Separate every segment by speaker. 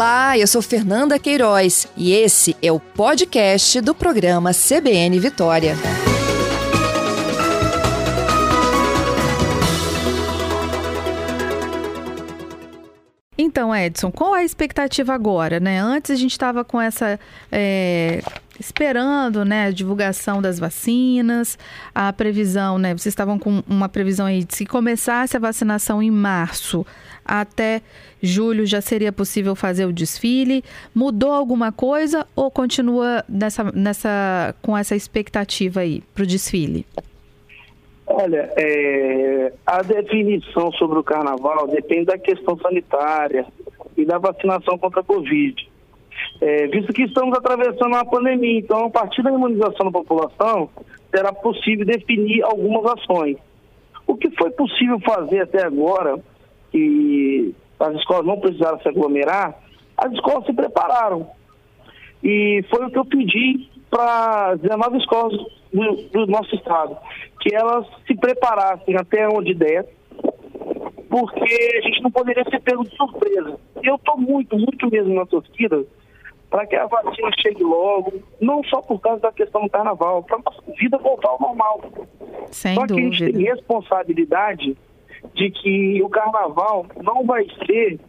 Speaker 1: Olá, eu sou Fernanda Queiroz e esse é o podcast do programa CBN Vitória. Então, Edson, qual a expectativa agora, né? Antes a gente estava com essa é, esperando, né, a divulgação das vacinas, a previsão, né? Vocês estavam com uma previsão aí de se começasse a vacinação em março, até julho já seria possível fazer o desfile. Mudou alguma coisa ou continua nessa, nessa com essa expectativa aí para o desfile?
Speaker 2: Olha, é, a definição sobre o carnaval depende da questão sanitária e da vacinação contra a Covid. É, visto que estamos atravessando uma pandemia, então, a partir da imunização da população, será possível definir algumas ações. O que foi possível fazer até agora, que as escolas não precisaram se aglomerar, as escolas se prepararam. E foi o que eu pedi para 19 escolas do, do, nosso estado, que elas se preparassem até onde der, porque a gente não poderia ser pego de surpresa. Eu estou muito, muito mesmo na torcida para que a vacina chegue logo, não só por causa da questão do carnaval, para a nossa vida voltar ao normal.
Speaker 1: Sem
Speaker 2: só
Speaker 1: dúvida.
Speaker 2: que a gente tem responsabilidade de que o carnaval não vai ser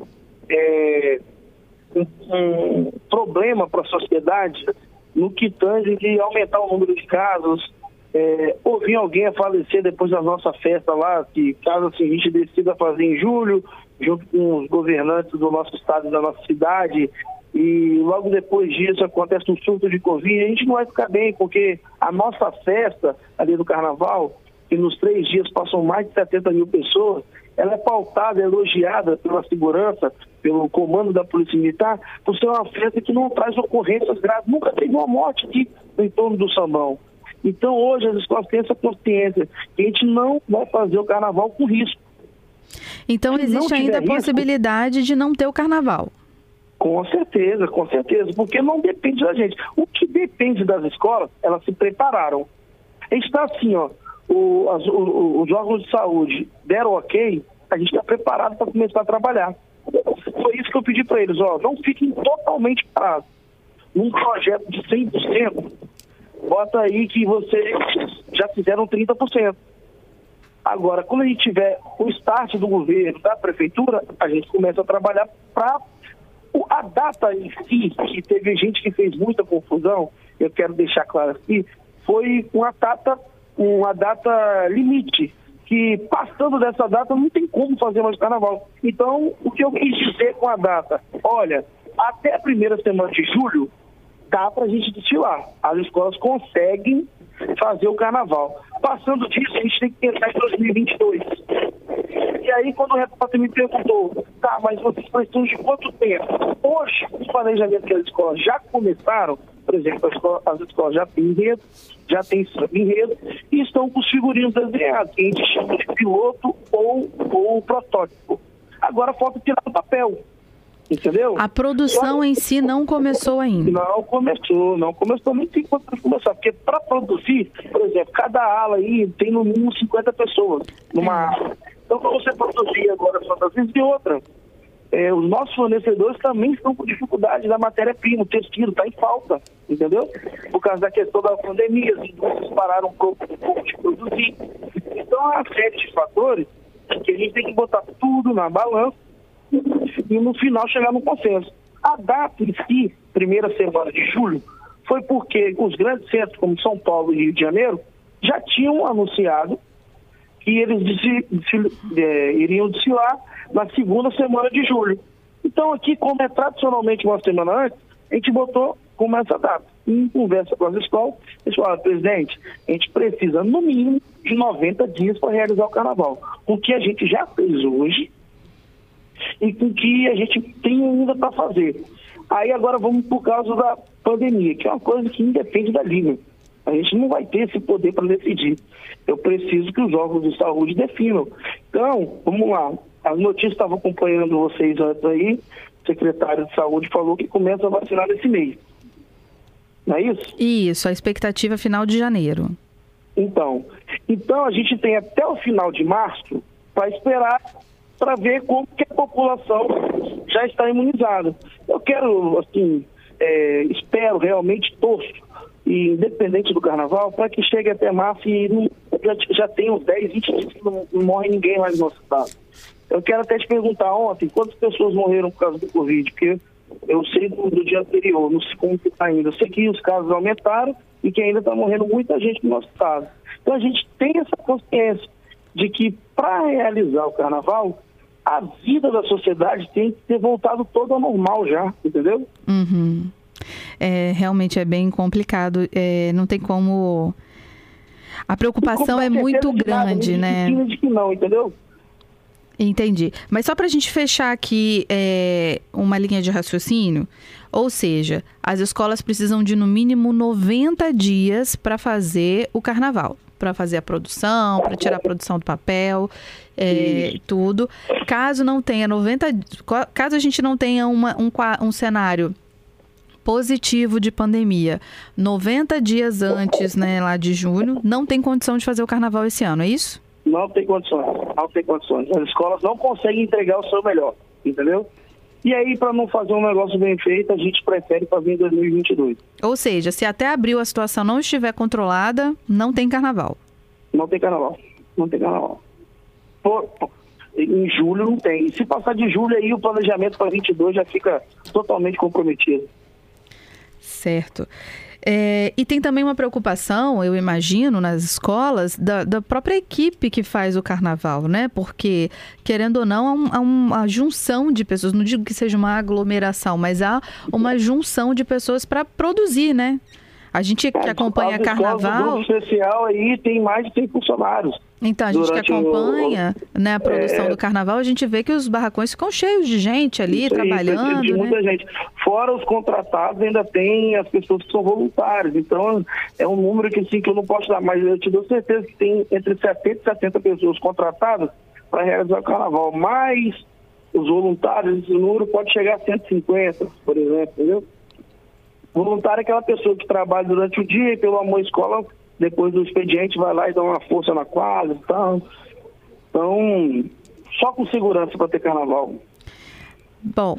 Speaker 2: é, um, um, problema para a sociedade no que tange de aumentar o número de casos, é, ouvir alguém a falecer depois da nossa festa lá, que caso assim, a gente decida fazer em julho, junto com os governantes do nosso estado e da nossa cidade, e logo depois disso acontece um surto de Covid, a gente não vai ficar bem, porque a nossa festa ali do carnaval, que nos três dias passam mais de 70 mil pessoas, ela é pautada, elogiada pela segurança, pelo comando da Polícia Militar, por ser uma festa que não traz ocorrências graves. Nunca teve uma morte aqui no entorno do sambão. Então hoje as escolas têm essa consciência que a gente não vai fazer o carnaval com risco.
Speaker 1: Então Se existe ainda a possibilidade risco, de não ter o carnaval.
Speaker 2: Com certeza, com certeza, porque não depende da gente. O que depende das escolas, elas se prepararam. A gente está assim, ó, o, as, o, os órgãos de saúde deram ok, a gente está preparado para começar a trabalhar. Foi isso que eu pedi para eles, ó, não fiquem totalmente parados. Num projeto de 100%, bota aí que vocês já fizeram 30%. Agora, quando a gente tiver o start do governo, da prefeitura, a gente começa a trabalhar para a data em si, que teve gente que fez muita confusão, eu quero deixar claro aqui, foi uma data, uma data limite, que passando dessa data não tem como fazer mais carnaval. Então, o que eu quis dizer com a data? Olha, até a primeira semana de julho, dá para a gente desfilar. As escolas conseguem fazer o carnaval. Passando disso, a gente tem que pensar em 2022. E aí, quando o repórter me perguntou, tá, mas vocês precisam de quanto tempo? Hoje, os planejamentos que as escolas já começaram, por exemplo, as escolas, as escolas já têm enredo, já têm enredo, e estão com os figurinos desenhados, que a gente chama de piloto ou, ou protótipo. Agora falta tirar do papel. Entendeu?
Speaker 1: A produção em si não começou ainda.
Speaker 2: Não começou, não começou nem tem quanto começar. Porque para produzir, por exemplo, cada ala aí tem no mínimo 50 pessoas numa ala. Então, para você produzir agora fantasias e outra, é, os nossos fornecedores também estão com dificuldade da matéria-prima, o tecido está em falta, entendeu? Por causa da questão da pandemia, as indústrias pararam um pouco, um pouco de produzir. Então, há uma série de fatores que a gente tem que botar tudo na balança e no final chegar no consenso. A data em si, primeira semana de julho, foi porque os grandes centros como São Paulo e Rio de Janeiro já tinham anunciado que eles é, iriam desfilar na segunda semana de julho. Então aqui, como é tradicionalmente uma semana antes, a gente botou como essa data. Em conversa com as escolas, eles falaram, presidente, a gente precisa no mínimo de 90 dias para realizar o carnaval. O que a gente já fez hoje, e com que a gente tem ainda para fazer. Aí agora vamos por causa da pandemia, que é uma coisa que independe da Liga. A gente não vai ter esse poder para decidir. Eu preciso que os órgãos de saúde definam. Então, vamos lá. As notícias estavam acompanhando vocês antes aí. O secretário de saúde falou que começa a vacinar nesse mês. Não é isso?
Speaker 1: Isso, a expectativa final de janeiro.
Speaker 2: Então, então a gente tem até o final de março para esperar para ver como que a população já está imunizada. Eu quero, assim, é, espero realmente, torço, e independente do carnaval, para que chegue até março e não, já, já tem uns 10, 20 dias que não, não morre ninguém mais no nosso estado. Eu quero até te perguntar ontem, quantas pessoas morreram por causa do Covid? Porque eu sei do, do dia anterior, não sei como está ainda. Eu sei que os casos aumentaram e que ainda está morrendo muita gente no nosso estado. Então a gente tem essa consciência de que para realizar o carnaval, a vida da sociedade tem que ter voltado toda ao normal já, entendeu?
Speaker 1: Uhum. É, realmente é bem complicado. É, não tem como. A preocupação é muito grande,
Speaker 2: nada, né? De que não, entendeu?
Speaker 1: Entendi. Mas só para a gente fechar aqui é, uma linha de raciocínio, ou seja, as escolas precisam de no mínimo 90 dias para fazer o carnaval, para fazer a produção, para tirar a produção do papel, é, tudo. Caso não tenha 90, caso a gente não tenha uma, um, um cenário positivo de pandemia 90 dias antes, né, lá de junho, não tem condição de fazer o carnaval esse ano, é isso?
Speaker 2: Não tem condições, não tem condições. As escolas não conseguem entregar o seu melhor, entendeu? E aí, para não fazer um negócio bem feito, a gente prefere fazer em 2022.
Speaker 1: Ou seja, se até abril a situação não estiver controlada, não tem carnaval.
Speaker 2: Não tem carnaval. Não tem carnaval. Por, em julho não tem. E se passar de julho aí, o planejamento para 22 já fica totalmente comprometido.
Speaker 1: Certo. É, e tem também uma preocupação, eu imagino, nas escolas, da, da, própria equipe que faz o carnaval, né? Porque, querendo ou não, há, um, há uma junção de pessoas, não digo que seja uma aglomeração, mas há uma junção de pessoas para produzir, né? A gente que é, acompanha carnaval.
Speaker 2: O especial aí tem mais de 100 funcionários.
Speaker 1: Então, a gente que acompanha o, né, a produção é, do carnaval, a gente vê que os barracões ficam cheios de gente ali trabalhando. Aí, de
Speaker 2: né? muita gente. Fora os contratados, ainda tem as pessoas que são voluntárias. Então, é um número que, assim, que eu não posso dar, mas eu te dou certeza que tem entre 70 e 70 pessoas contratadas para realizar o carnaval. Mais os voluntários, esse número pode chegar a 150, por exemplo, entendeu? Voluntário é aquela pessoa que trabalha durante o dia e pelo amor à escola depois do expediente vai lá e dá uma força na quadra e tal. Então, só com segurança para ter carnaval.
Speaker 1: Bom,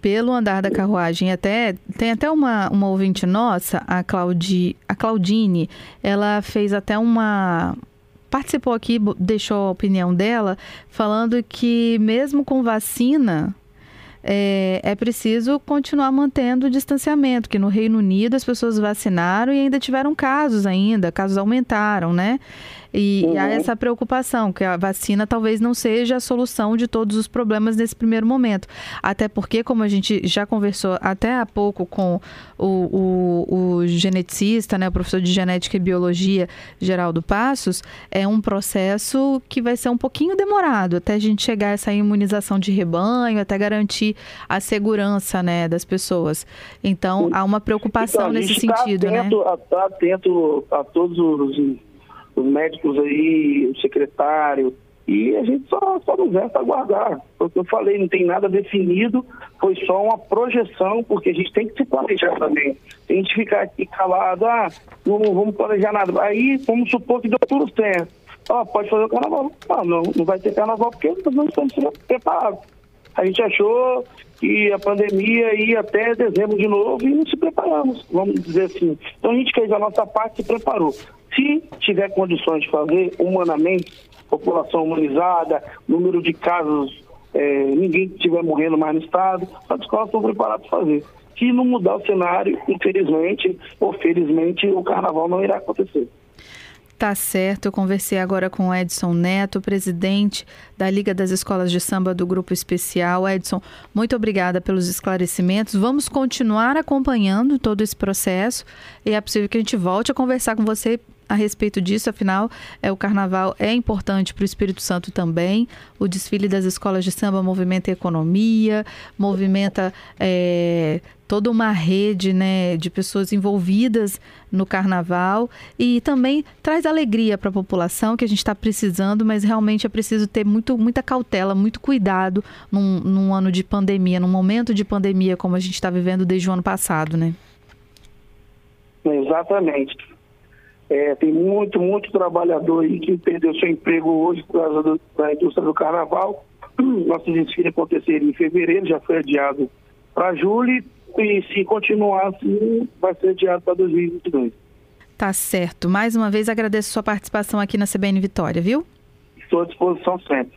Speaker 1: pelo andar da carruagem, até tem até uma, uma ouvinte nossa, a, Claudi, a Claudine, ela fez até uma participou aqui, deixou a opinião dela, falando que mesmo com vacina, é, é preciso continuar mantendo o distanciamento, que no Reino Unido as pessoas vacinaram e ainda tiveram casos ainda, casos aumentaram, né? E, uhum. e, há uhum. essa preocupação, que a vacina talvez não seja a solução de todos os problemas nesse primeiro momento. Até porque, como a gente já conversou até há pouco com o, o, o geneticista, né, o professor de genética e biologia Geraldo Passos, é um processo que vai ser um pouquinho demorado até a gente chegar a essa imunização de rebanho, até garantir a segurança né, das pessoas. Então, há uma preocupação então, nesse tá sentido,
Speaker 2: né?
Speaker 1: Está
Speaker 2: atento, né? atento a todos os os médicos aí, o secretário, e a gente só, só nos resta aguardar. Porque eu falei, não tem nada definido, foi só uma projeção, porque a gente tem que se planejar também. Se a gente ficar aqui calado, ah, não vamos planejar nada. Aí, vamos supor que deu tudo certo. Ah, pode fazer o carnaval. Ah, não, não vai ter carnaval porque nós não estamos preparados. A gente achou que a pandemia ia até dezembro de novo e não se preparamos, vamos dizer assim. Então a gente fez a nossa parte e se preparou. Se tiver condições de fazer humanamente, população imunizada, número de casos, é, ninguém estiver morrendo mais no estado, as escolas estão preparadas para fazer. Se não mudar o cenário, infelizmente ou felizmente, o carnaval não irá acontecer.
Speaker 1: Tá certo, eu conversei agora com Edson Neto, presidente da Liga das Escolas de Samba do Grupo Especial. Edson, muito obrigada pelos esclarecimentos. Vamos continuar acompanhando todo esse processo e é possível que a gente volte a conversar com você a respeito disso, afinal, é, o carnaval é importante para o Espírito Santo também. O desfile das escolas de samba movimenta a economia, movimenta é, toda uma rede né, de pessoas envolvidas no carnaval e também traz alegria para a população que a gente está precisando, mas realmente é preciso ter muito, muita cautela, muito cuidado num, num ano de pandemia, num momento de pandemia como a gente está vivendo desde o ano passado, né?
Speaker 2: Exatamente. É, tem muito, muito trabalhador aí que perdeu seu emprego hoje por causa do, da indústria do carnaval. Nosso desfile aconteceria em fevereiro, já foi adiado para julho e se continuar assim, vai ser adiado para 2022.
Speaker 1: Tá certo. Mais uma vez agradeço sua participação aqui na CBN Vitória, viu?
Speaker 2: Estou à disposição sempre.